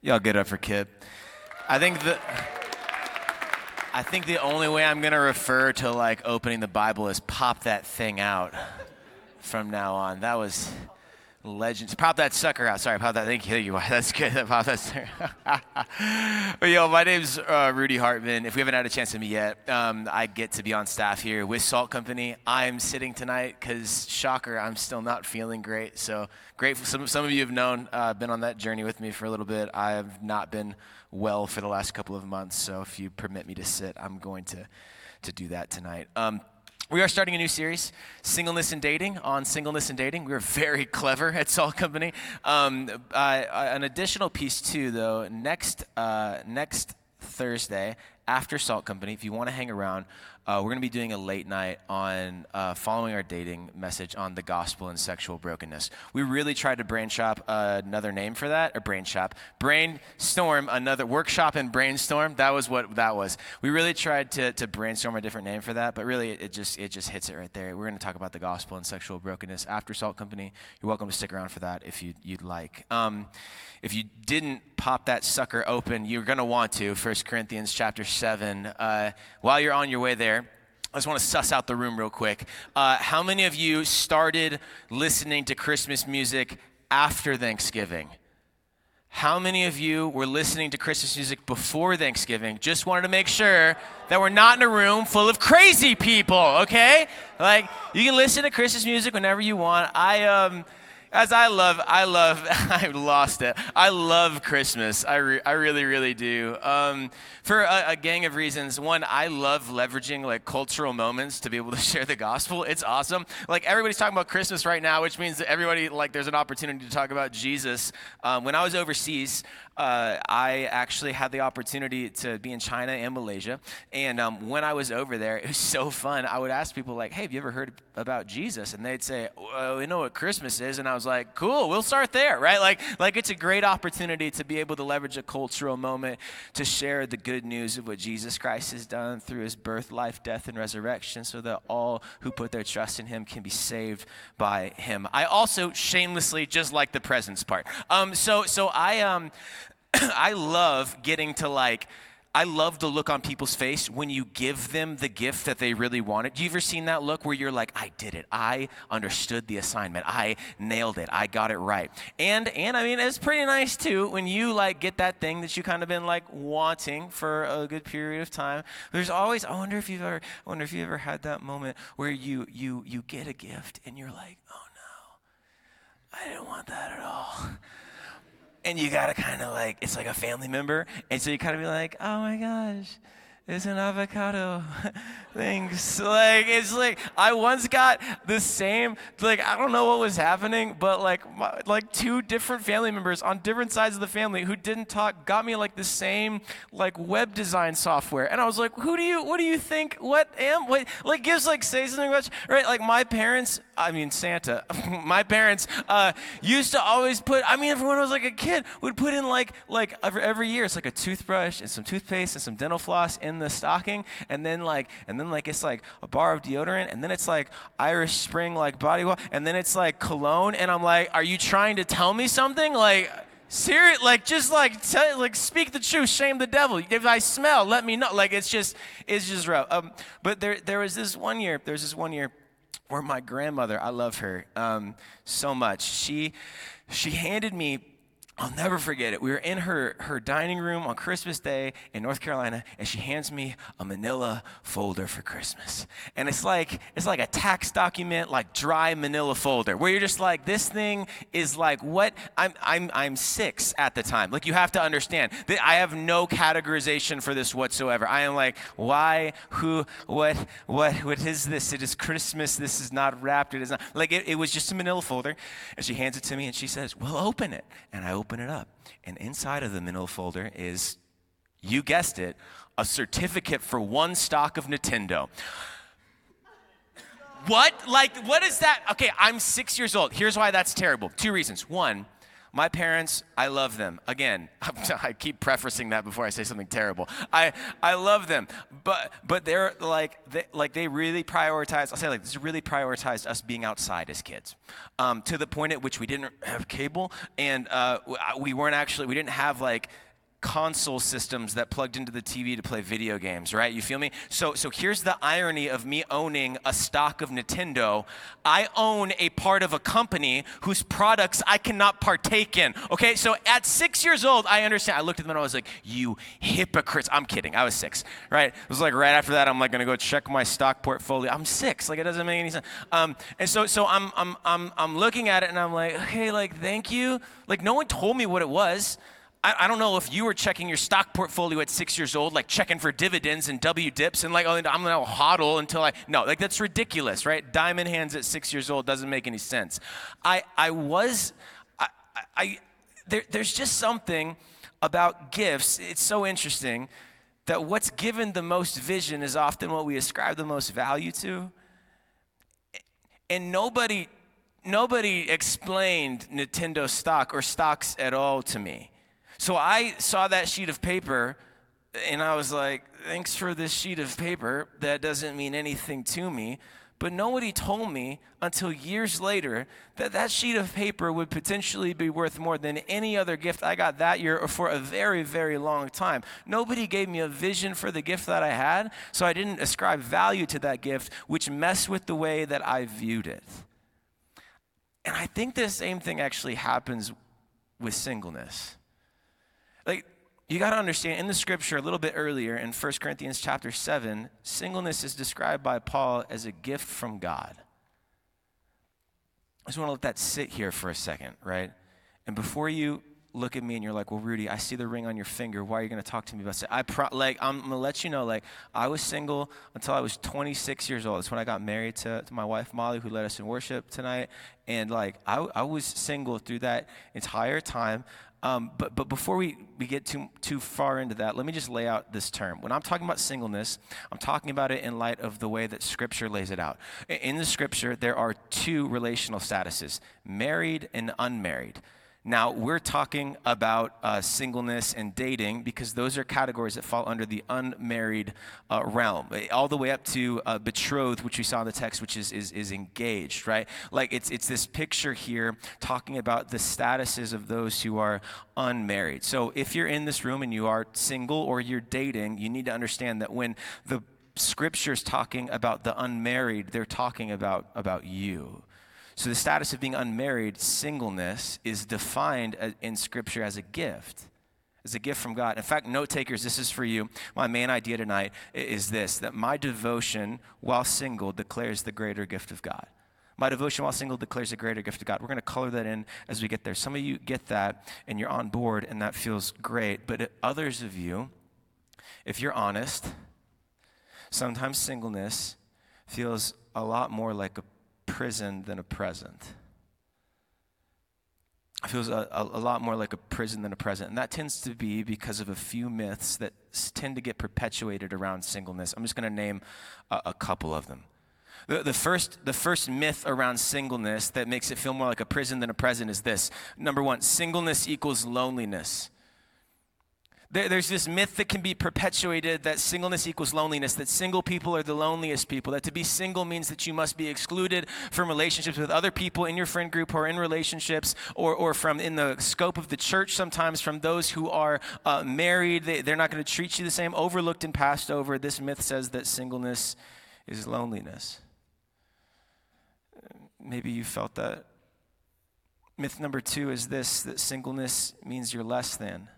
Y'all get up for Kip. I think the I think the only way I'm gonna refer to like opening the Bible is pop that thing out from now on. That was legends. Pop that sucker out. Sorry, pop that. Thank you. Thank you. That's good. Pop that sucker. but yo, my name's uh, Rudy Hartman. If we haven't had a chance to meet yet, um, I get to be on staff here with Salt Company. I'm sitting tonight because, shocker, I'm still not feeling great. So grateful. Some, some of you have known, uh, been on that journey with me for a little bit. I have not been well for the last couple of months. So if you permit me to sit, I'm going to, to do that tonight. Um, we are starting a new series, Singleness and Dating, on singleness and dating. We're very clever at Salt Company. Um, uh, an additional piece, too, though, next, uh, next Thursday after Salt Company, if you want to hang around, uh, we're going to be doing a late night on uh, following our dating message on the gospel and sexual brokenness. We really tried to brainstorm uh, another name for that, or brainstorm, brainstorm another workshop and brainstorm. That was what that was. We really tried to, to brainstorm a different name for that, but really it just it just hits it right there. We're going to talk about the gospel and sexual brokenness after Salt Company. You're welcome to stick around for that if you, you'd like. Um, if you didn't pop that sucker open, you're going to want to. 1 Corinthians chapter 7. Uh, while you're on your way there, I just want to suss out the room real quick. Uh, how many of you started listening to Christmas music after Thanksgiving? How many of you were listening to Christmas music before Thanksgiving? Just wanted to make sure that we're not in a room full of crazy people, okay? Like, you can listen to Christmas music whenever you want. I, um, as I love, I love, I lost it. I love Christmas. I, re, I really, really do. Um, for a, a, gang of reasons. One, I love leveraging like cultural moments to be able to share the gospel. It's awesome. Like everybody's talking about Christmas right now, which means that everybody, like, there's an opportunity to talk about Jesus. Um, when I was overseas, uh, I actually had the opportunity to be in China and Malaysia. And um, when I was over there, it was so fun. I would ask people, like, hey, have you ever heard about Jesus? And they'd say, well, we know what Christmas is. And I was like, cool, we'll start there, right? Like, like it's a great opportunity to be able to leverage a cultural moment to share the good news of what Jesus Christ has done through his birth, life, death, and resurrection so that all who put their trust in him can be saved by him. I also shamelessly just like the presence part. Um, so, so I, um, I love getting to like, I love the look on people's face when you give them the gift that they really wanted. You ever seen that look where you're like, I did it. I understood the assignment. I nailed it. I got it right. And and I mean, it's pretty nice too when you like get that thing that you kind of been like wanting for a good period of time. There's always I wonder if you've ever I wonder if you ever had that moment where you you you get a gift and you're like, oh no, I didn't want that at all and you gotta kind of like it's like a family member. And so you kind of be like oh my gosh it's an avocado. Things like it's like i once got the same like i don't know what was happening but like my, like two different family members on different sides of the family who didn't talk got me like the same like web design software. And i was like who do you what do you think what am what like gives like say something much right? Like my parents i mean santa my parents uh, used to always put i mean everyone was like a kid would put in like like every, every year it's like a toothbrush and some toothpaste and some dental floss in the stocking, and then like, and then like it's like a bar of deodorant, and then it's like Irish Spring like body wash, and then it's like cologne, and I'm like, are you trying to tell me something? Like, serious? Like, just like, tell, like, speak the truth, shame the devil. If I smell, let me know. Like, it's just, it's just rough. Um, but there, there was this one year. There was this one year where my grandmother, I love her um, so much. She, she handed me I'll never forget it. We were in her, her dining room on Christmas Day in North Carolina, and she hands me a manila folder for Christmas. And it's like it's like a tax document, like dry manila folder, where you're just like, this thing is like what I'm I'm I'm six at the time. Like you have to understand that I have no categorization for this whatsoever. I am like, why, who, what, what, what is this? It is Christmas. This is not wrapped. It is not like it, it was just a manila folder. And she hands it to me and she says, Well, open it. And I open open it up. And inside of the manila folder is, you guessed it, a certificate for one stock of Nintendo. What? Like, what is that? Okay, I'm six years old. Here's why that's terrible. Two reasons. One, My parents, I love them. Again, I keep prefacing that before I say something terrible. I, I love them, but but they're like they, like they really prioritize. I'll say like this really prioritized us being outside as kids, um, to the point at which we didn't have cable and uh, we weren't actually we didn't have like console systems that plugged into the TV to play video games, right? You feel me? So so here's the irony of me owning a stock of Nintendo. I own a part of a company whose products I cannot partake in. Okay? So at 6 years old, I understand. I looked at them and I was like, "You hypocrites." I'm kidding. I was 6, right? It was like right after that I'm like going to go check my stock portfolio. I'm 6. Like it doesn't make any sense. Um, and so so I'm I'm I'm I'm looking at it and I'm like, "Okay, like thank you." Like no one told me what it was. I, I, don't know if you were checking your stock portfolio at six years old, like checking for dividends and W dips and like, oh, I'm gonna hodl until I, no, like that's ridiculous, right? Diamond hands at six years old doesn't make any sense. I, I was, I, I there, there's just something about gifts. It's so interesting that what's given the most vision is often what we ascribe the most value to. And nobody, nobody explained Nintendo stock or stocks at all to me. So I saw that sheet of paper and I was like, thanks for this sheet of paper. That doesn't mean anything to me. But nobody told me until years later that that sheet of paper would potentially be worth more than any other gift I got that year or for a very, very long time. Nobody gave me a vision for the gift that I had, so I didn't ascribe value to that gift, which messed with the way that I viewed it. And I think the same thing actually happens with singleness. You got to understand in the scripture a little bit earlier in 1 Corinthians chapter 7, singleness is described by Paul as a gift from God. I just want to let that sit here for a second, right? And before you look at me and you're like, well, Rudy, I see the ring on your finger. Why are you going to talk to me about it? I pro- like, I'm going to let you know, like, I was single until I was 26 years old. That's when I got married to, to my wife, Molly, who led us in worship tonight. And, like, I, I was single through that entire time. Um, but, but before we, we get too, too far into that, let me just lay out this term. When I'm talking about singleness, I'm talking about it in light of the way that Scripture lays it out. In the Scripture, there are two relational statuses married and unmarried. Now, we're talking about uh, singleness and dating because those are categories that fall under the unmarried uh, realm, all the way up to uh, betrothed, which we saw in the text, which is, is, is engaged, right? Like it's, it's this picture here talking about the statuses of those who are unmarried. So if you're in this room and you are single or you're dating, you need to understand that when the scripture's talking about the unmarried, they're talking about, about you. So the status of being unmarried, singleness, is defined in Scripture as a gift, as a gift from God. In fact, note takers, this is for you. My main idea tonight is this that my devotion while single declares the greater gift of God. My devotion while single declares a greater gift of God. We're going to color that in as we get there. Some of you get that and you're on board and that feels great. But others of you, if you're honest, sometimes singleness feels a lot more like a prison than a present. It feels a, a, a, lot more like a prison than a present. And that tends to be because of a few myths that tend to get perpetuated around singleness. I'm just going to name a, a, couple of them. The, the, first, the first myth around singleness that makes it feel more like a prison than a present is this number one, singleness equals loneliness. There's this myth that can be perpetuated that singleness equals loneliness, that single people are the loneliest people, that to be single means that you must be excluded from relationships with other people in your friend group or in relationships, or, or from in the scope of the church, sometimes from those who are uh, married. They, they're not going to treat you the same, overlooked and passed over. This myth says that singleness is loneliness. Maybe you felt that. Myth number two is this that singleness means you're less than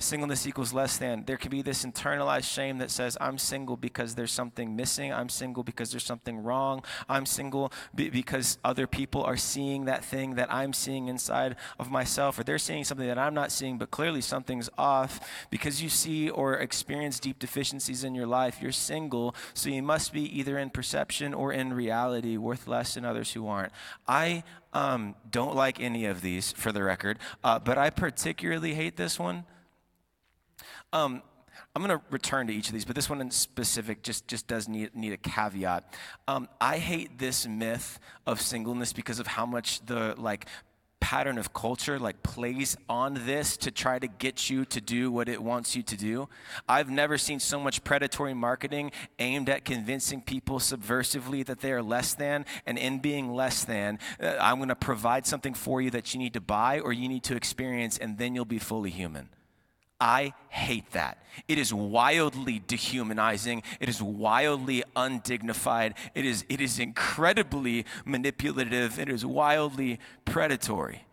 singleness equals less than. There can be this internalized shame that says, I'm single because there's something missing. I'm single because there's something wrong. I'm single because other people are seeing that thing that I'm seeing inside of myself, or they're seeing something that I'm not seeing, but clearly something's off. Because you see or experience deep deficiencies in your life, you're single, so you must be either in perception or in reality worth less than others who aren't. I um, don't like any of these, for the record, uh, but I particularly hate this one um, I'm going to return to each of these, but this one in specific just, just does need, need a caveat. Um, I hate this myth of singleness because of how much the like pattern of culture like plays on this to try to get you to do what it wants you to do. I've never seen so much predatory marketing aimed at convincing people subversively that they are less than, and in being less than, uh, I'm going to provide something for you that you need to buy or you need to experience, and then you'll be fully human. I hate that. It is wildly dehumanizing. It is wildly undignified. It is, it is incredibly manipulative. It is wildly predatory.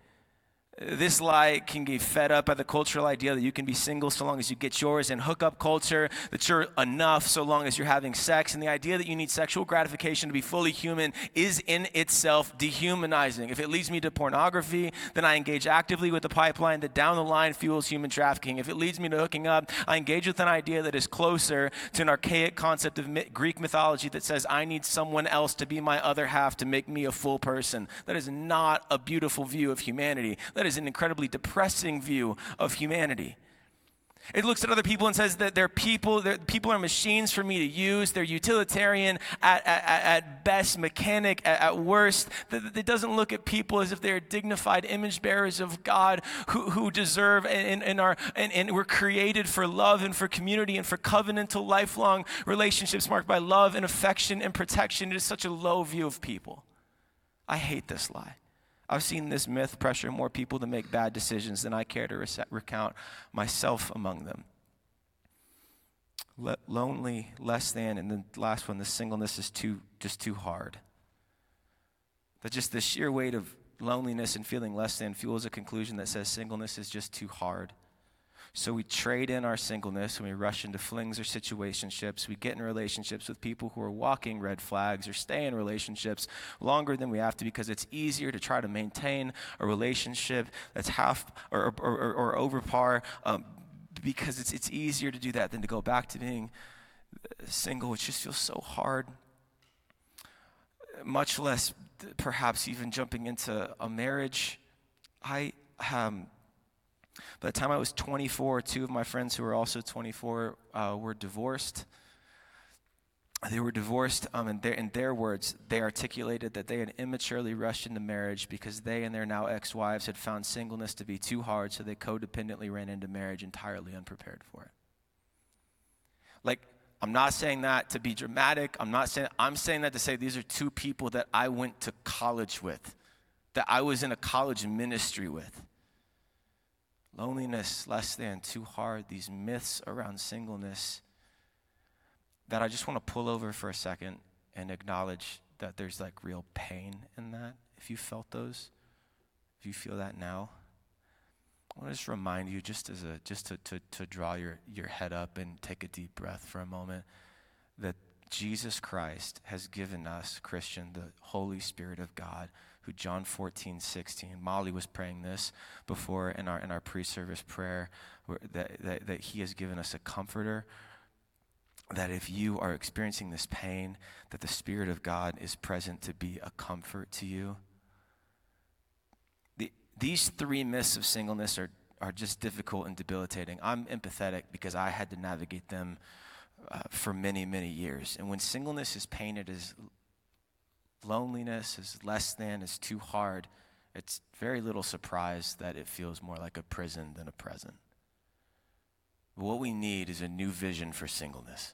This lie can get fed up by the cultural idea that you can be single so long as you get yours, and hookup culture that you're enough so long as you're having sex. And the idea that you need sexual gratification to be fully human is in itself dehumanizing. If it leads me to pornography, then I engage actively with the pipeline that down the line fuels human trafficking. If it leads me to hooking up, I engage with an idea that is closer to an archaic concept of Greek mythology that says I need someone else to be my other half to make me a full person. That is not a beautiful view of humanity. That is an incredibly depressing view of humanity. It looks at other people and says that they're people, they're, people are machines for me to use. They're utilitarian at, at, at best, mechanic at, at worst. It doesn't look at people as if they're dignified image bearers of God who, who deserve and, and, are, and, and were created for love and for community and for covenantal lifelong relationships marked by love and affection and protection. It is such a low view of people. I hate this lie. I've seen this myth pressure more people to make bad decisions than I care to recount myself among them. Le- lonely, less than, and the last one, the singleness is too just too hard. That just the sheer weight of loneliness and feeling less than fuels a conclusion that says singleness is just too hard. So we trade in our singleness and we rush into flings or situationships. We get in relationships with people who are walking red flags or stay in relationships longer than we have to because it's easier to try to maintain a relationship that's half or, or, or, or over par um, because it's, it's easier to do that than to go back to being single, which just feels so hard. Much less perhaps even jumping into a marriage. I um, by the time I was 24, two of my friends who were also 24 uh, were divorced. They were divorced, um, and in their words, they articulated that they had immaturely rushed into marriage because they and their now ex wives had found singleness to be too hard, so they codependently ran into marriage entirely unprepared for it. Like, I'm not saying that to be dramatic. I'm not saying, I'm saying that to say these are two people that I went to college with, that I was in a college ministry with loneliness, less than, too hard, these myths around singleness, that I just want to pull over for a second and acknowledge that there's like real pain in that. If you felt those, if you feel that now, I want to just remind you, just as a just to, to, to draw your, your head up and take a deep breath for a moment, that Jesus Christ has given us, Christian, the Holy Spirit of God who John 14, 16. Molly was praying this before in our, in our pre service prayer that, that, that He has given us a comforter. That if you are experiencing this pain, that the Spirit of God is present to be a comfort to you. The, these three myths of singleness are, are just difficult and debilitating. I'm empathetic because I had to navigate them uh, for many, many years. And when singleness is painted as loneliness is less than, is too hard, it's very little surprise that it feels more like a prison than a present. What we need is a new vision for singleness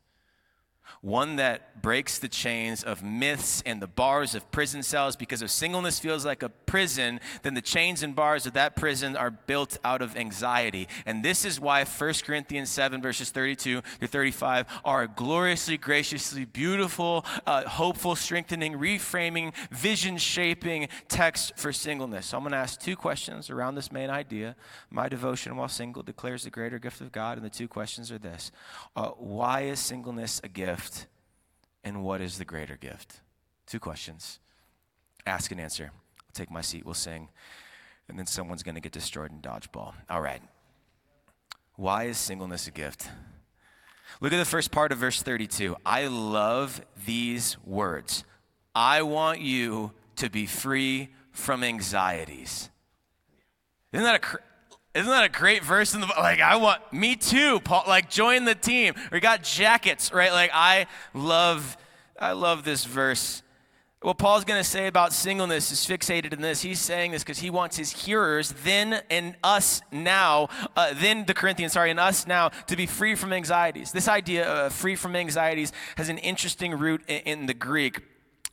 one that breaks the chains of myths and the bars of prison cells because if singleness feels like a prison then the chains and bars of that prison are built out of anxiety. And this is why 1 corinthians 7 verses 32 to 35 are a gloriously graciously beautiful uh, hopeful strengthening reframing vision shaping text for singleness. So i'm going to ask two questions around this main idea. My devotion while single declares the greater gift of god and the two questions are this. Uh, why is singleness a gift gift and what is the greater gift? Two questions. Ask and answer. I'll take my seat, we'll sing, and then someone's going to get destroyed in dodgeball. All right. Why is singleness a gift? Look at the first part of verse 32. I love these words. I want you to be free from anxieties. Isn't that a isn't that a great verse in the like I want me too, Paul like join the team. We got jackets, right? Like I love I love this verse. What Paul's going to say about singleness is fixated in this. He's saying this because he wants his hearers then and us now, uh, then the Corinthians, sorry, and us now to be free from anxieties. This idea of free from anxieties has an interesting root in, in the Greek.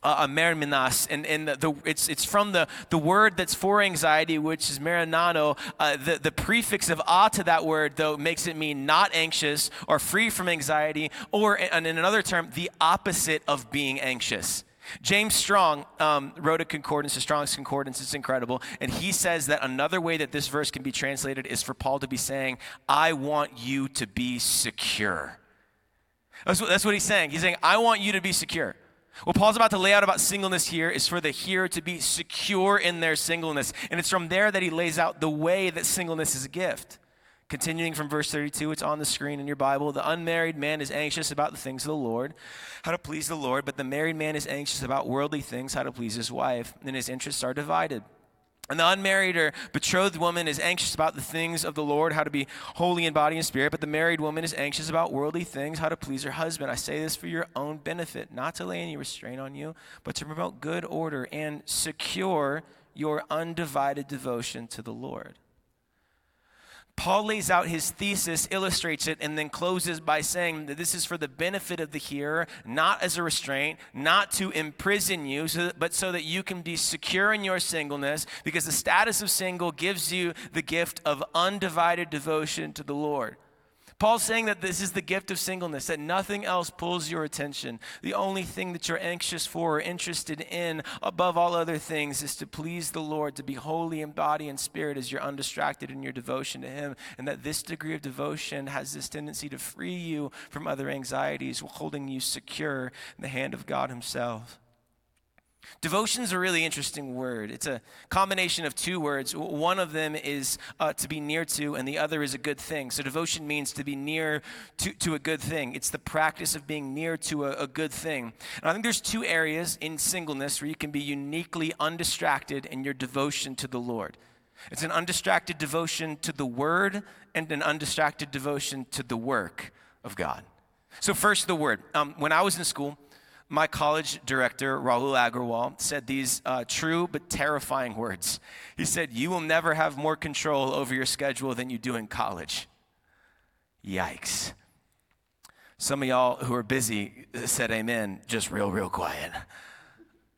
Uh, merminas, and, and the, it's, it's from the, the word that's for anxiety, which is marinano. Uh, the, the prefix of a to that word, though, makes it mean not anxious or free from anxiety, or in another term, the opposite of being anxious. James Strong um, wrote a concordance, a Strong's concordance. It's incredible. And he says that another way that this verse can be translated is for Paul to be saying, I want you to be secure. That's what, that's what he's saying. He's saying, I want you to be secure. What Paul's about to lay out about singleness here is for the hearer to be secure in their singleness. And it's from there that he lays out the way that singleness is a gift. Continuing from verse 32, it's on the screen in your Bible. The unmarried man is anxious about the things of the Lord, how to please the Lord, but the married man is anxious about worldly things, how to please his wife, and his interests are divided. And the unmarried or betrothed woman is anxious about the things of the Lord, how to be holy in body and spirit, but the married woman is anxious about worldly things, how to please her husband. I say this for your own benefit, not to lay any restraint on you, but to promote good order and secure your undivided devotion to the Lord. Paul lays out his thesis, illustrates it, and then closes by saying that this is for the benefit of the hearer, not as a restraint, not to imprison you, so that, but so that you can be secure in your singleness, because the status of single gives you the gift of undivided devotion to the Lord. Paul's saying that this is the gift of singleness, that nothing else pulls your attention. The only thing that you're anxious for or interested in above all other things is to please the Lord, to be holy in body and spirit as you're undistracted in your devotion to Him. And that this degree of devotion has this tendency to free you from other anxieties, holding you secure in the hand of God Himself. Devotion is a really interesting word. It's a combination of two words. One of them is uh, to be near to, and the other is a good thing. So, devotion means to be near to, to a good thing. It's the practice of being near to a, a good thing. And I think there's two areas in singleness where you can be uniquely undistracted in your devotion to the Lord. It's an undistracted devotion to the Word and an undistracted devotion to the work of God. So, first, the Word. Um, when I was in school, my college director, Rahul Agrawal, said these uh, true but terrifying words. He said, You will never have more control over your schedule than you do in college. Yikes. Some of y'all who are busy said amen, just real, real quiet.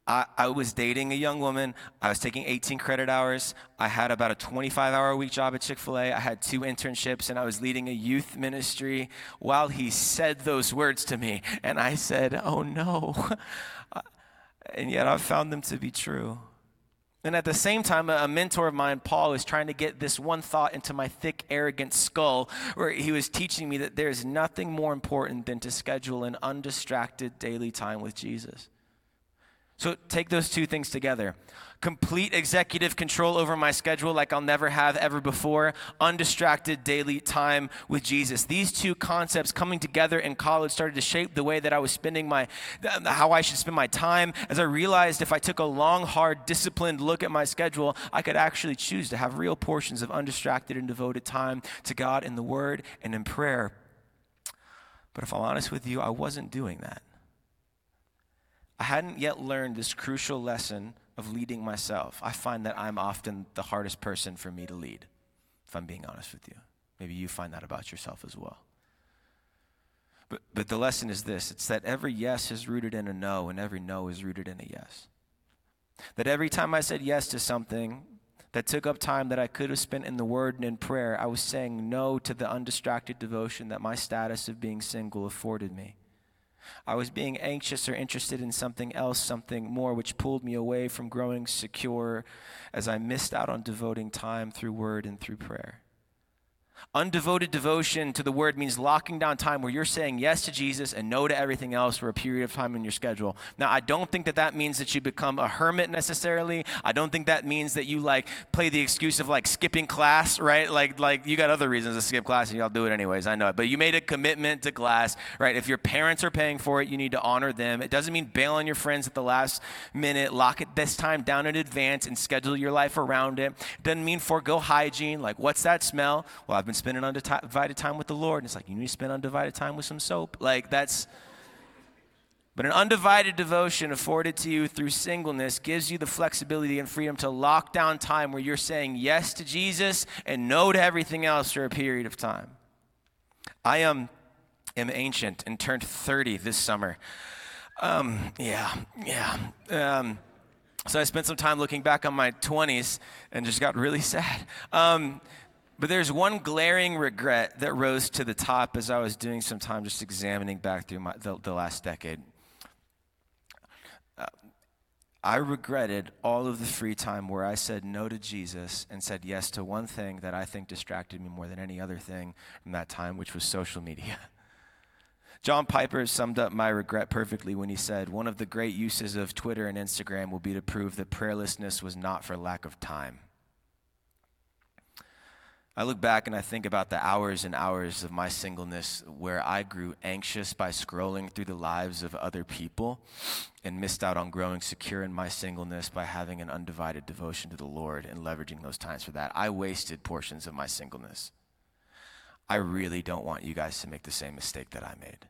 I, I, was dating a young woman. I was taking 18 credit hours. I had about a 25 hour a week job at Chick fil A. I had two internships, and I was leading a youth ministry while he said those words to me. And I said, Oh no. and yet I found them to be true. And at the same time, a mentor of mine, Paul, was trying to get this one thought into my thick, arrogant skull, where he was teaching me that there's nothing more important than to schedule an undistracted daily time with Jesus. So take those two things together. Complete executive control over my schedule like I'll never have ever before. Undistracted daily time with Jesus. These two concepts coming together in college started to shape the way that I was spending my, how I should spend my time. As I realized if I took a long, hard, disciplined look at my schedule, I could actually choose to have real portions of undistracted and devoted time to God in the Word and in prayer. But if I'm honest with you, I wasn't doing that. I hadn't yet learned this crucial lesson of leading myself. I find that I'm often the hardest person for me to lead, if I'm being honest with you. Maybe you find that about yourself as well. But, but the lesson is this it's that every yes is rooted in a no, and every no is rooted in a yes. That every time I said yes to something that took up time that I could have spent in the Word and in prayer, I was saying no to the undistracted devotion that my status of being single afforded me. I was being anxious or interested in something else, something more, which pulled me away from growing secure as I missed out on devoting time through word and through prayer. Undevoted devotion to the word means locking down time where you're saying yes to Jesus and no to everything else for a period of time in your schedule. Now, I don't think that that means that you become a hermit necessarily. I don't think that means that you like play the excuse of like skipping class, right? Like, like you got other reasons to skip class and y'all do it anyways. I know it. But you made a commitment to class, right? If your parents are paying for it, you need to honor them. It doesn't mean bail on your friends at the last minute. Lock it this time down in advance and schedule your life around it. It doesn't mean forego hygiene. Like, what's that smell? Well, I've been spending undivided time with the Lord. And it's like, you need to spend undivided time with some soap. Like, that's. But an undivided devotion afforded to you through singleness gives you the flexibility and freedom to lock down time where you're saying yes to Jesus and no to everything else for a period of time. I am, am ancient and turned 30 this summer. Um, yeah, yeah. Um, so I spent some time looking back on my 20s and just got really sad. Um, but there's one glaring regret that rose to the top as I was doing some time just examining back through my, the, the last decade. Uh, I regretted all of the free time where I said no to Jesus and said yes to one thing that I think distracted me more than any other thing from that time, which was social media. John Piper summed up my regret perfectly when he said, One of the great uses of Twitter and Instagram will be to prove that prayerlessness was not for lack of time. I look back and I think about the hours and hours of my singleness where I grew anxious by scrolling through the lives of other people and missed out on growing secure in my singleness by having an undivided devotion to the Lord and leveraging those times for that. I wasted portions of my singleness. I really don't want you guys to make the same mistake that I made.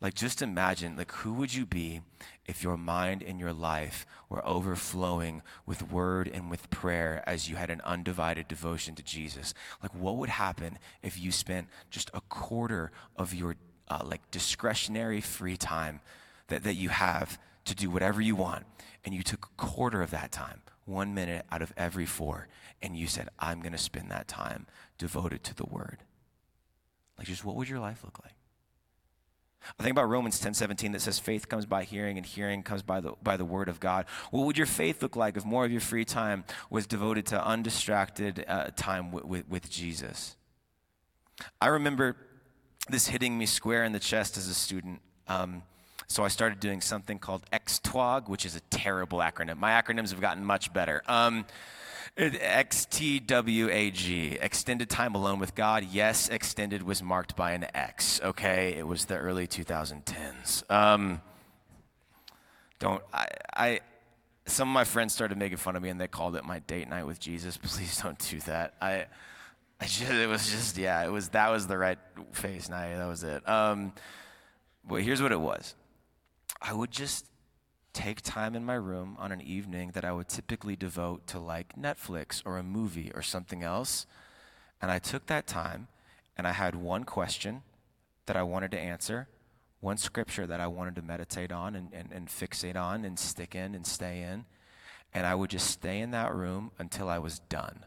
Like, just imagine, like, who would you be if your mind and your life were overflowing with word and with prayer as you had an undivided devotion to Jesus? Like, what would happen if you spent just a quarter of your, uh, like, discretionary free time that, that you have to do whatever you want, and you took a quarter of that time, one minute out of every four, and you said, I'm going to spend that time devoted to the word? Like, just what would your life look like? I think about Romans 10 17 that says faith comes by hearing and hearing comes by the, by the word of God. What would your faith look like if more of your free time was devoted to undistracted uh, time with, with, with Jesus? I remember this hitting me square in the chest as a student. Um, so I started doing something called XTWAG, which is a terrible acronym. My acronyms have gotten much better. Um, XTWAG, extended time alone with God. Yes, extended was marked by an X, okay? It was the early 2010s. Um, don't, I, I, some of my friends started making fun of me and they called it my date night with Jesus. Please don't do that. I, I just, it was just, yeah, it was, that was the right face night. That was it. Um, but here's what it was I would just take time in my room on an evening that I would typically devote to like Netflix or a movie or something else. And I took that time and I had one question that I wanted to answer, one scripture that I wanted to meditate on and, and, and fixate on and stick in and stay in. And I would just stay in that room until I was done.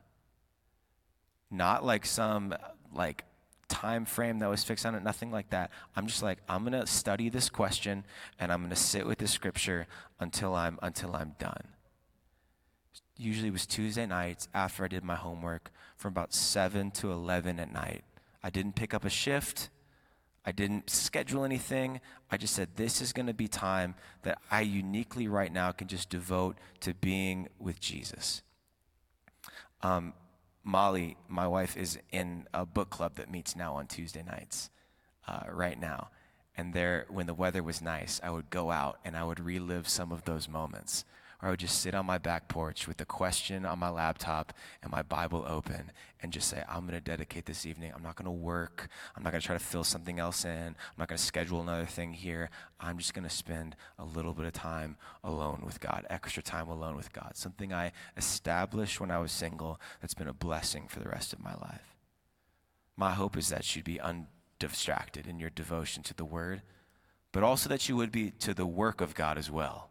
Not like some like time frame that was fixed on it, nothing like that. I'm just like, I'm to study this question and I'm to sit with the scripture until I'm, until I'm done. Usually it was Tuesday nights after I did my homework from about 7 to 11 at night. I didn't pick up a shift. I didn't schedule anything. I just said, this is going to be time that I uniquely right now can just devote to being with Jesus. Um, Molly, my wife, is in a book club that meets now on Tuesday nights, uh, right now. And there, when the weather was nice, I would go out and I would relive some of those moments or I would just sit on my back porch with the question on my laptop and my Bible open and just say, I'm going to dedicate this evening. I'm not going to work. I'm not going to try to fill something else in. I'm not going to schedule another thing here. I'm just going to spend a little bit of time alone with God, extra time alone with God. Something I established when I was single that's been a blessing for the rest of my life. My hope is that you'd be undistracted in your devotion to the Word, but also that you would be to the work of God as well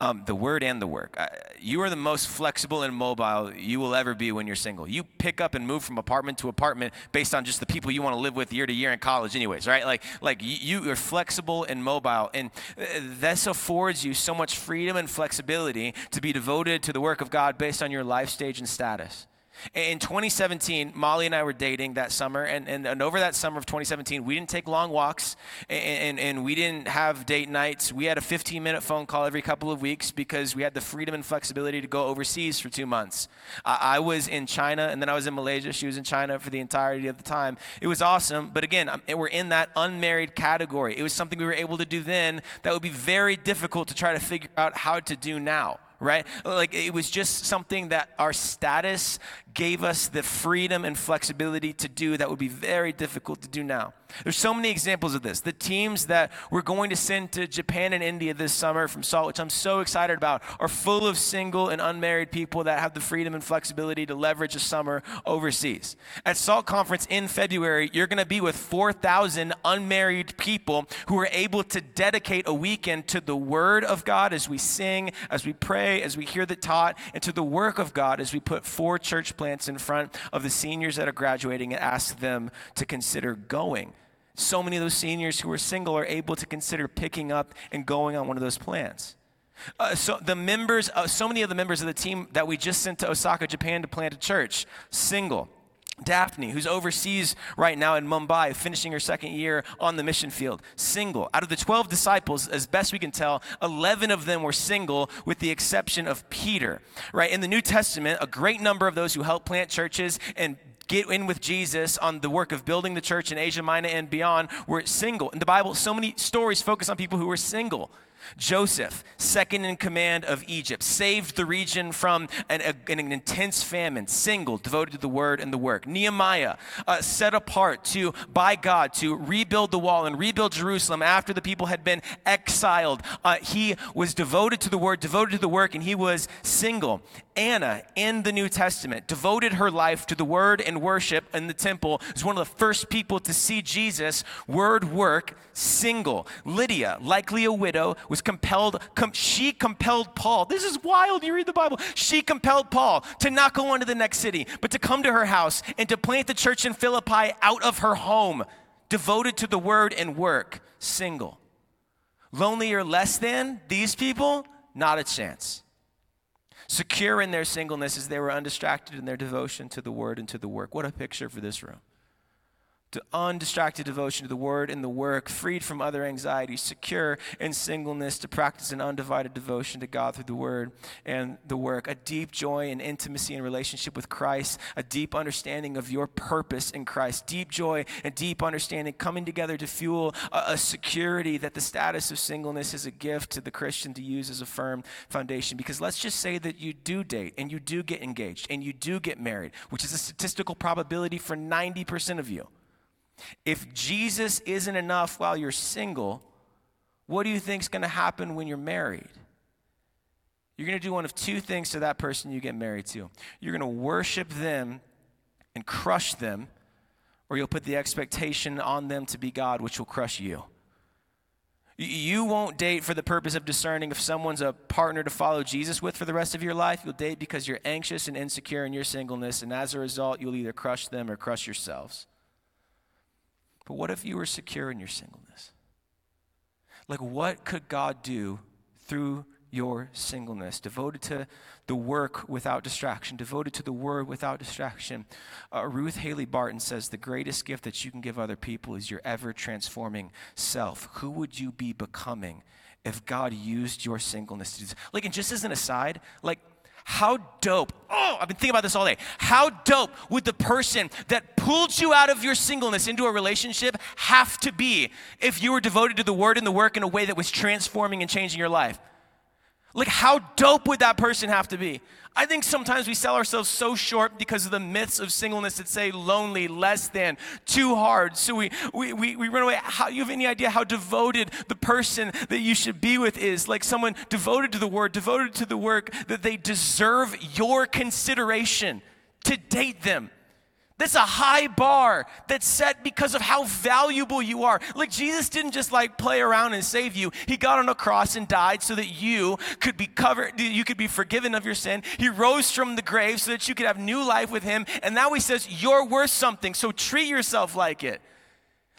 um, the word and the work. You are the most flexible and mobile you will ever be when you're single. You pick up and move from apartment to apartment based on just the people you want to live with year to year in college, anyways, right? Like, like you, you are flexible and mobile, and uh, this affords you so much freedom and flexibility to be devoted to the work of God based on your life stage and status. In 2017, Molly and I were dating that summer, and, and, and over that summer of 2017, we didn't take long walks and, and, and we didn't have date nights. We had a 15 minute phone call every couple of weeks because we had the freedom and flexibility to go overseas for two months. I, I was in China, and then I was in Malaysia. She was in China for the entirety of the time. It was awesome, but again, um, we're in that unmarried category. It was something we were able to do then that would be very difficult to try to figure out how to do now right? Like it was just something that our status gave us the freedom and flexibility to do that would be very difficult to do now. There's so many examples of this. The teams that we're going to send to Japan and India this summer from SALT, which I'm so excited about, are full of single and unmarried people that have the freedom and flexibility to leverage a summer overseas. At SALT Conference in February, you're going to be with 4,000 unmarried people who are able to dedicate a weekend to the Word of God as we sing, as we pray, as we hear the taught, and to the work of God as we put four church plants in front of the seniors that are graduating and ask them to consider going. So many of those seniors who are single are able to consider picking up and going on one of those plants. Uh, so the members, uh, so many of the members of the team that we just sent to Osaka, Japan to plant a church, single. Daphne, who's overseas right now in Mumbai, finishing her second year on the mission field, single. Out of the 12 disciples, as best we can tell, 11 of them were single, with the exception of Peter. Right? In the New Testament, a great number of those who helped plant churches and get in with Jesus on the work of building the church in Asia Minor and beyond were single. In the Bible, so many stories focus on people who were single. Joseph, second in command of Egypt, saved the region from an, a, an intense famine, single, devoted to the word and the work. Nehemiah, uh, set apart to by God to rebuild the wall and rebuild Jerusalem after the people had been exiled. Uh, he was devoted to the word, devoted to the work, and he was single. Anna in the New Testament devoted her life to the word and worship in the temple. Was one of the first people to see Jesus, word work, single. Lydia, likely a widow, was compelled, com- she compelled Paul. This is wild. You read the Bible. She compelled Paul to not go on to the next city, but to come to her house and to plant the church in Philippi out of her home, devoted to the word and work, single. Lonely or less than these people? Not a chance. Secure in their singleness as they were undistracted in their devotion to the word and to the work. What a picture for this room to undistracted devotion to the word and the work, freed from other anxieties, secure in singleness, to practice an undivided devotion to God through the word and the work, a deep joy and intimacy and relationship with Christ, a deep understanding of your purpose in Christ, deep joy and deep understanding coming together to fuel a, a security that the status of singleness is a gift to the Christian to use as a firm foundation. Because let's just say that you do date and you do get engaged and you do get married, which is a statistical probability for 90% of you. If Jesus isn't enough while you're single, what do you think is going to happen when you're married? You're going to do one of two things to that person you get married to. You're going to worship them and crush them, or you'll put the expectation on them to be God, which will crush you. You won't date for the purpose of discerning if someone's a partner to follow Jesus with for the rest of your life. You'll date because you're anxious and insecure in your singleness, and as a result, you'll either crush them or crush yourselves. But what if you were secure in your singleness? Like, what could God do through your singleness? Devoted to the work without distraction, devoted to the word without distraction. Uh, Ruth Haley Barton says the greatest gift that you can give other people is your ever transforming self. Who would you be becoming if God used your singleness to do this? Like, and just as an aside, like, how dope, oh, I've been thinking about this all day. How dope would the person that pulled you out of your singleness into a relationship have to be if you were devoted to the word and the work in a way that was transforming and changing your life? Like, how dope would that person have to be? I think sometimes we sell ourselves so short because of the myths of singleness that say lonely, less than, too hard. So we, we, we, we run away. How, you have any idea how devoted the person that you should be with is? Like someone devoted to the word, devoted to the work, that they deserve your consideration to date them. That's a high bar that's set because of how valuable you are. Like Jesus didn't just like play around and save you. He got on a cross and died so that you could be covered, you could be forgiven of your sin. He rose from the grave so that you could have new life with him. And now he says, You're worth something, so treat yourself like it.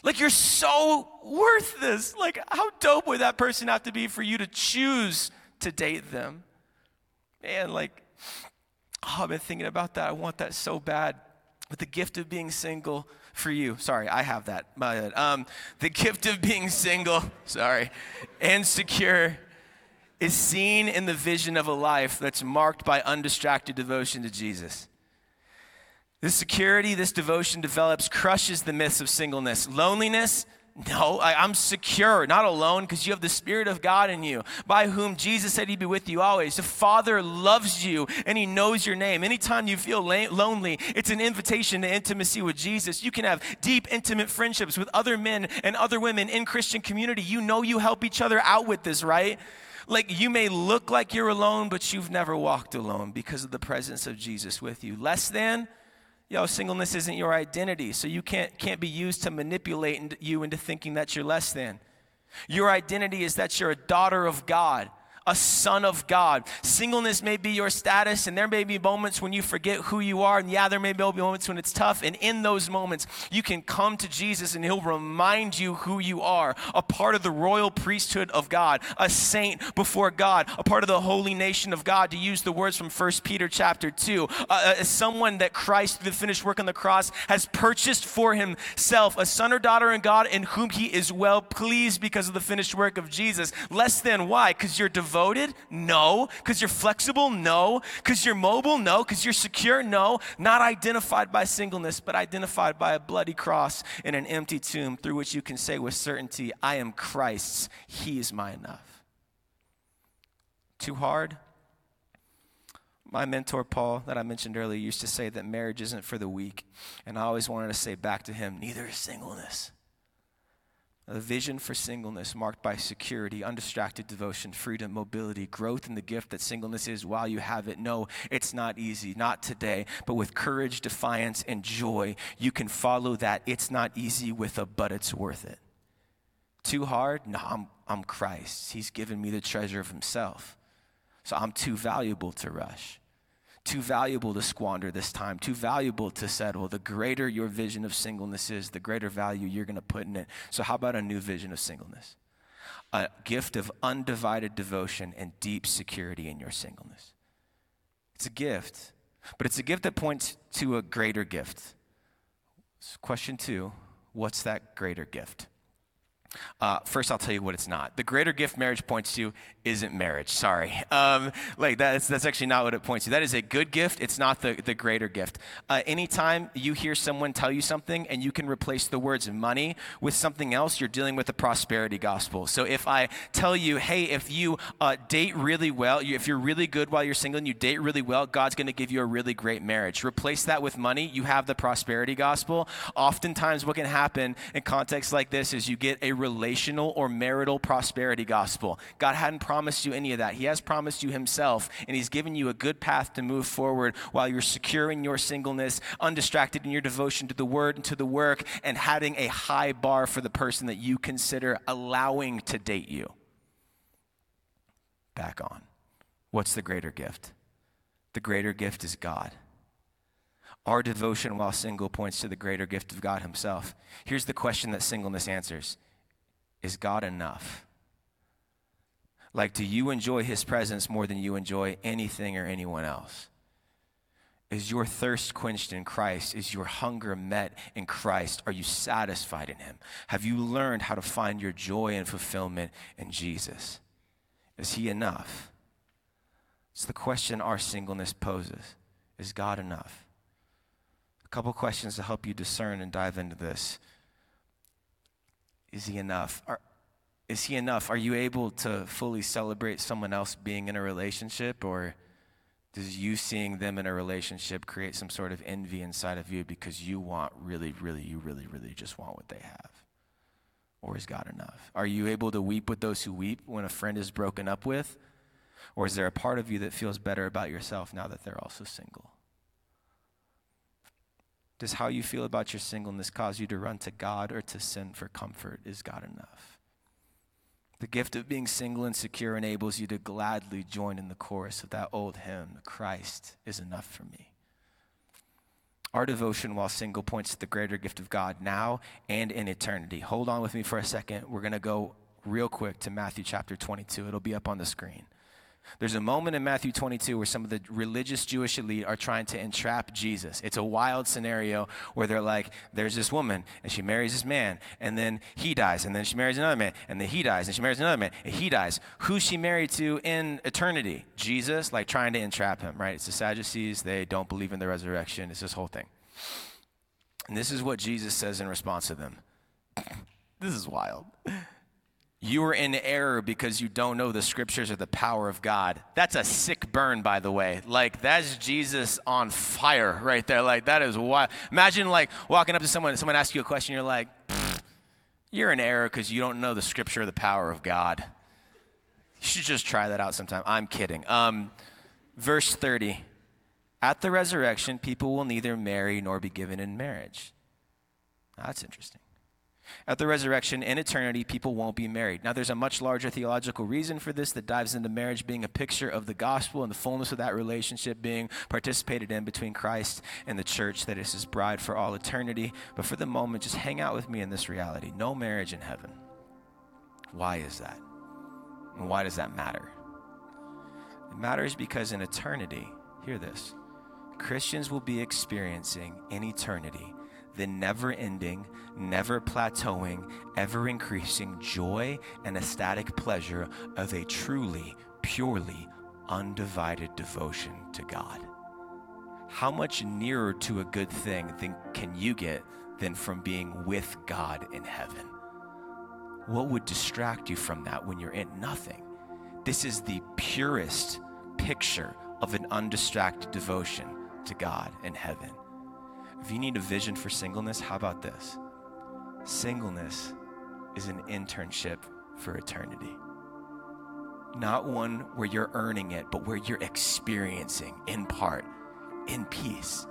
Like you're so worth this. Like, how dope would that person have to be for you to choose to date them? Man, like, oh, I've been thinking about that. I want that so bad with the gift of being single for you. Sorry, I have that. Um, the gift of being single, sorry, and secure is seen in the vision of a life that's marked by undistracted devotion to Jesus. This security, this devotion develops, crushes the myths of singleness. Loneliness, No, I, am secure, not alone, because you have the Spirit of God in you, by whom Jesus said he'd be with you always. The Father loves you and he knows your name. Anytime you feel la- lonely, it's an invitation to intimacy with Jesus. You can have deep, intimate friendships with other men and other women in Christian community. You know you help each other out with this, right? Like you may look like you're alone, but you've never walked alone because of the presence of Jesus with you. Less than, yo, singleness isn't your identity, so you can't, can't be used to manipulate you into thinking that you're less than. Your identity is that you're a daughter of God a son of God. Singleness may be your status, and there may be moments when you forget who you are. And yeah, there may be moments when it's tough. And in those moments, you can come to Jesus and he'll remind you who you are a part of the royal priesthood of God, a saint before God, a part of the holy nation of God, to use the words from 1 Peter chapter 2. Uh, uh, someone that Christ, the finished work on the cross, has purchased for himself, a son or daughter in God in whom he is well pleased because of the finished work of Jesus. Less than why? Because you're devoted devoted? No. Because you're flexible? No. Because you're mobile? No. Because you're secure? No. Not identified by singleness, but identified by a bloody cross and an empty tomb through which you can say with certainty, I am Christ's. He is my enough. Too hard? My mentor, Paul, that I mentioned earlier, used to say that marriage isn't for the weak. And I always wanted to say back to him, neither is singleness. A vision for singleness marked by security, undistracted devotion, freedom, mobility, growth in the gift that singleness is while you have it. No, it's not easy, not today, but with courage, defiance, and joy, you can follow that. It's not easy with a but it's worth it. Too hard? No, I'm, I'm Christ. He's given me the treasure of Himself. So I'm too valuable to rush too valuable to squander this time, too valuable to settle. The greater your vision of singleness is, the greater value you're going to put in it. So, how about a new vision of singleness? A gift of undivided devotion and deep security in your singleness. It's a gift, but it's a gift that points to a greater gift. So Question two what's that greater gift? Uh, first, I'll tell you what it's not. The greater gift marriage points to isn't marriage. Sorry. Um, like that's, that's actually not what it points to. That is a good gift. It's not the, the greater gift. Uh, anytime you hear someone tell you something and you can replace the words money with something else, you're dealing with the prosperity gospel. So if I tell you, hey, if you uh, date really well, you, if you're really good while you're single and you date really well, God's going to give you a really great marriage. Replace that with money, you have the prosperity gospel. Oftentimes, what can happen in contexts like this is you get a relational or marital prosperity gospel. God hadn't promised you any of that. He has promised you Himself, and He's given you a good path to move forward while you're secure in your singleness, undistracted in your devotion to the Word and to the work, and having a high bar for the person that you consider allowing to date you. Back on. What's the greater gift? The greater gift is God. Our devotion while single points to the greater gift of God Himself. Here's the question that singleness answers is God enough? Like, do you enjoy his presence more than you enjoy anything or anyone else? Is your thirst quenched in Christ? Is your hunger met in Christ? Are you satisfied in him? Have you learned how to find your joy and fulfillment in Jesus? Is he enough? It's the question our singleness poses. Is God enough? A couple questions to help you discern and dive into this. Is he enough? Are, is he enough? Are you able to fully celebrate someone else being in a relationship, or does you seeing them in a relationship create some sort of envy inside of you because you want really, really, you really, really just want what they have? Or is God enough? Are you able to weep with those who weep when a friend is broken up with? Or is there a part of you that feels better about yourself now that they're also single? Does how you feel about your singleness cause you to run to God or to sin for comfort? Is God enough? The gift of being single and secure enables you to gladly join in the chorus of that old hymn Christ is enough for me. Our devotion while single points to the greater gift of God now and in eternity. Hold on with me for a second. We're going to go real quick to Matthew chapter 22. It'll be up on the screen. There's a moment in Matthew 22 where some of the religious Jewish elite are trying to entrap Jesus. It's a wild scenario where they're like, there's this woman, and she marries this man, and then he dies, and then she marries another man, and then he dies, and she marries another man, and he dies. Who's she married to in eternity? Jesus, like trying to entrap him, right? It's the Sadducees. They don't believe in the resurrection. It's this whole thing. And this is what Jesus says in response to them this is wild. You are in error because you don't know the scriptures or the power of God. That's a sick burn, by the way. Like, that's Jesus on fire right there. Like, that is wild. Imagine, like, walking up to someone, and someone asks you a question, you're like, you're in error because you don't know the scripture or the power of God. You should just try that out sometime. I'm kidding. Um, verse 30 At the resurrection, people will neither marry nor be given in marriage. That's interesting. At the resurrection, in eternity, people won't be married. Now, there's a much larger theological reason for this that dives into marriage being a picture of the gospel and the fullness of that relationship being participated in between Christ and the church that is his bride for all eternity. But for the moment, just hang out with me in this reality no marriage in heaven. Why is that? And why does that matter? It matters because in eternity, hear this Christians will be experiencing in eternity the never ending, never plateauing, ever increasing joy and ecstatic pleasure of a truly, purely undivided devotion to God. How much nearer to a good thing than can you get than from being with God in heaven? What would distract you from that when you're in nothing? This is the purest picture of an undistracted devotion to God in heaven. If you need a vision for singleness, how about this? Singleness is an internship for eternity. Not one where you're earning it, but where you're experiencing in part, in peace,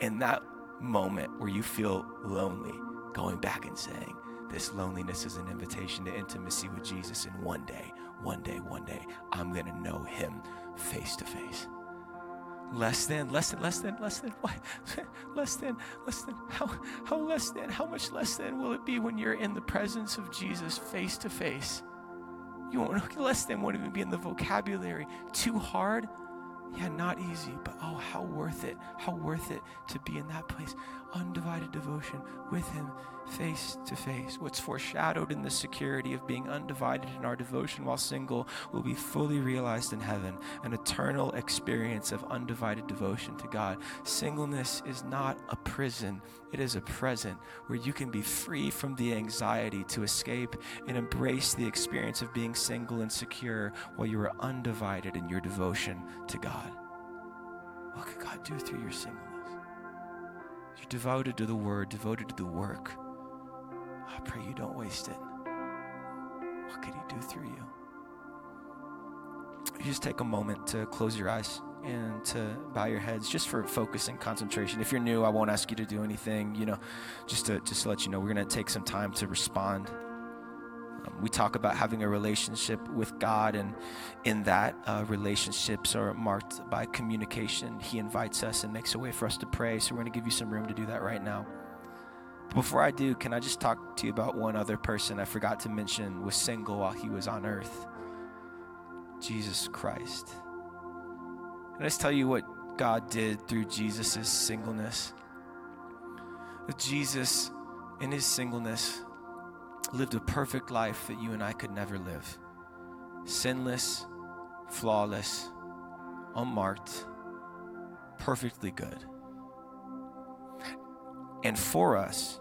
in that moment where you feel lonely, going back and saying, This loneliness is an invitation to intimacy with Jesus. And one day, one day, one day, I'm going to know him face to face. Less than, less than, less than, less than what? less than, less than, how, how less than, how much less than will it be when you're in the presence of Jesus face to face? You won't, less than won't even be in the vocabulary. Too hard? Yeah, not easy, but oh, how worth it, how worth it to be in that place. Undivided devotion with Him face to face. What's foreshadowed in the security of being undivided in our devotion while single will be fully realized in heaven, an eternal experience of undivided devotion to God. Singleness is not a prison, it is a present where you can be free from the anxiety to escape and embrace the experience of being single and secure while you are undivided in your devotion to God. What could God do through your singleness? You're devoted to the word, devoted to the work I pray you don't waste it. What could He do through you? You just take a moment to close your eyes and to bow your heads just for focus and concentration. If you're new, I won't ask you to do anything, you know, just to just to let you know we're going to take some time to respond. Um, we talk about having a relationship with God, and in that, uh, relationships are marked by communication. He invites us and makes a way for us to pray. So, we're going to give you some room to do that right now. Before I do, can I just talk to you about one other person I forgot to mention was single while he was on earth? Jesus Christ. Can I just tell you what God did through Jesus' singleness? Jesus, in his singleness, lived a perfect life that you and I could never live. Sinless, flawless, unmarked, perfectly good. And for us,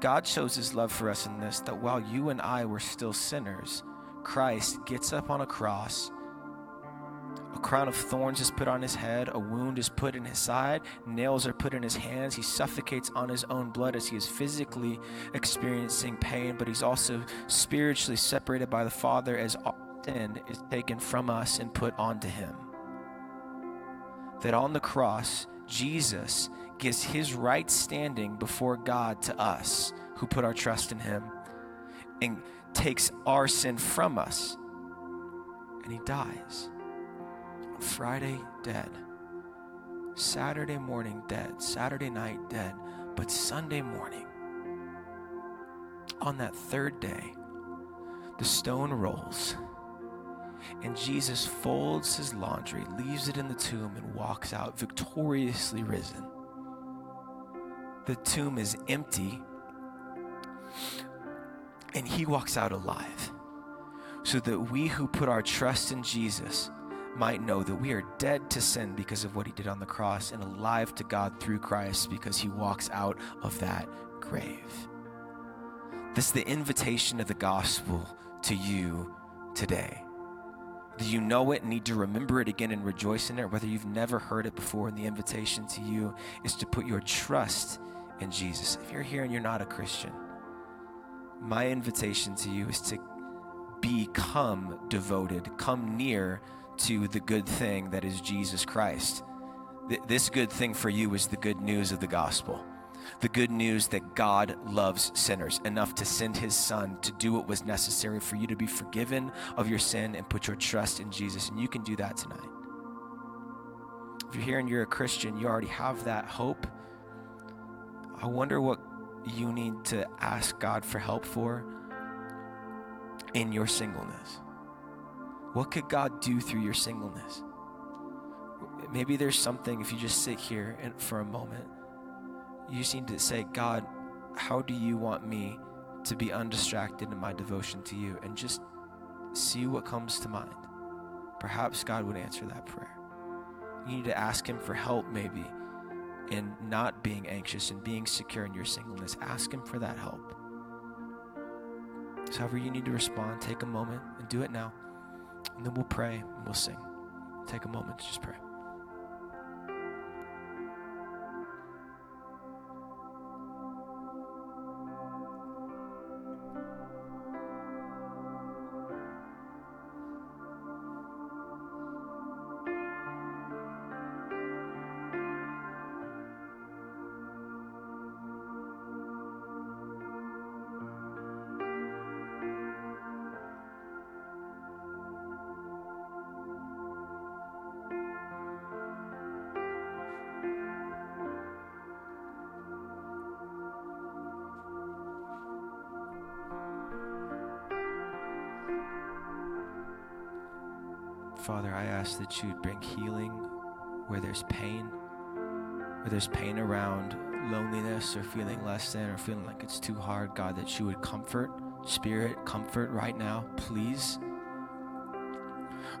God shows his love for us in this that while you and I were still sinners, Christ gets up on a cross. Crown of thorns is put on his head, a wound is put in his side, nails are put in his hands. He suffocates on his own blood as he is physically experiencing pain, but he's also spiritually separated by the Father as sin is taken from us and put onto him. That on the cross, Jesus gives his right standing before God to us who put our trust in him and takes our sin from us. And he dies. Friday, dead. Saturday morning, dead. Saturday night, dead. But Sunday morning, on that third day, the stone rolls. And Jesus folds his laundry, leaves it in the tomb, and walks out victoriously risen the tomb is empty and he walks out alive so that we who put our trust in Jesus might know that we are dead to sin because of what he did on the cross and alive to God through Christ because he walks out of that grave. This is the invitation of the gospel to you today. Do you know it and need to remember it again and rejoice in it? Whether you've never heard it before, and the invitation to you is to put your trust in Jesus. If you're here and you're not a Christian, my invitation to you is to become devoted, come near to the good thing that is Jesus Christ. Th- this good thing for you is the good news of the gospel the good news that God loves sinners enough to send his son to do what was necessary for you to be forgiven of your sin and put your trust in Jesus. And you can do that tonight. If you're here and you're a Christian, you already have that hope. I wonder what you need to ask God for help for in your singleness. What could God do through your singleness? Maybe there's something, if you just sit here and for a moment you just need to say, God, how do you want me to be undistracted in my devotion to you? And just see what comes to mind. Perhaps God would answer that prayer. You need to ask Him for help, maybe, in not being anxious and being secure in your singleness. Ask Him for that help. So, however, you need to respond, take a moment and do it now. And then we'll pray and we'll sing. Take a moment to just pray. Ask that you'd bring healing where there's pain, where there's pain around loneliness or feeling less than or feeling like it's too hard. God, that you would comfort, Spirit, comfort right now, please.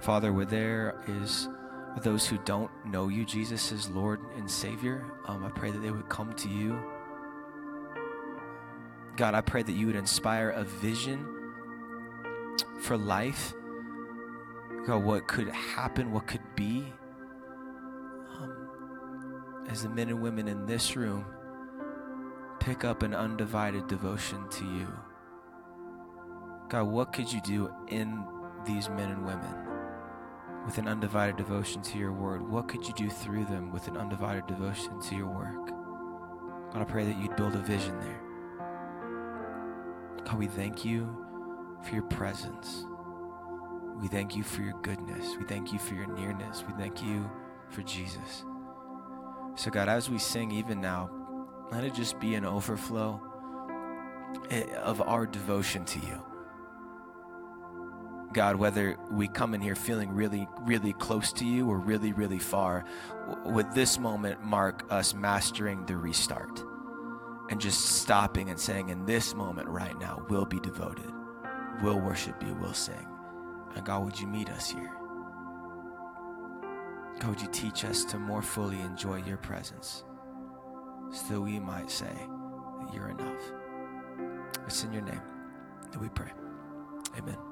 Father, where there is those who don't know you, Jesus, as Lord and Savior, um, I pray that they would come to you. God, I pray that you would inspire a vision for life God, what could happen, what could be. Um, as the men and women in this room pick up an undivided devotion to you. God, what could you do in these men and women with an undivided devotion to your word? What could you do through them with an undivided devotion to your work? God, I pray that you'd build a vision there. God, we thank you for your presence. We thank you for your goodness. We thank you for your nearness. We thank you for Jesus. So, God, as we sing even now, let it just be an overflow eh, of our devotion to you. God, whether we come in here feeling really, really close to you or really, really far, would this moment mark us mastering the restart and just stopping and saying, in this moment right now, we'll be devoted, we'll worship you, we'll sing. And God, would you meet us here? God, would you teach us to more fully enjoy your presence so that we might say that you're enough? It's in your name that we pray. Amen.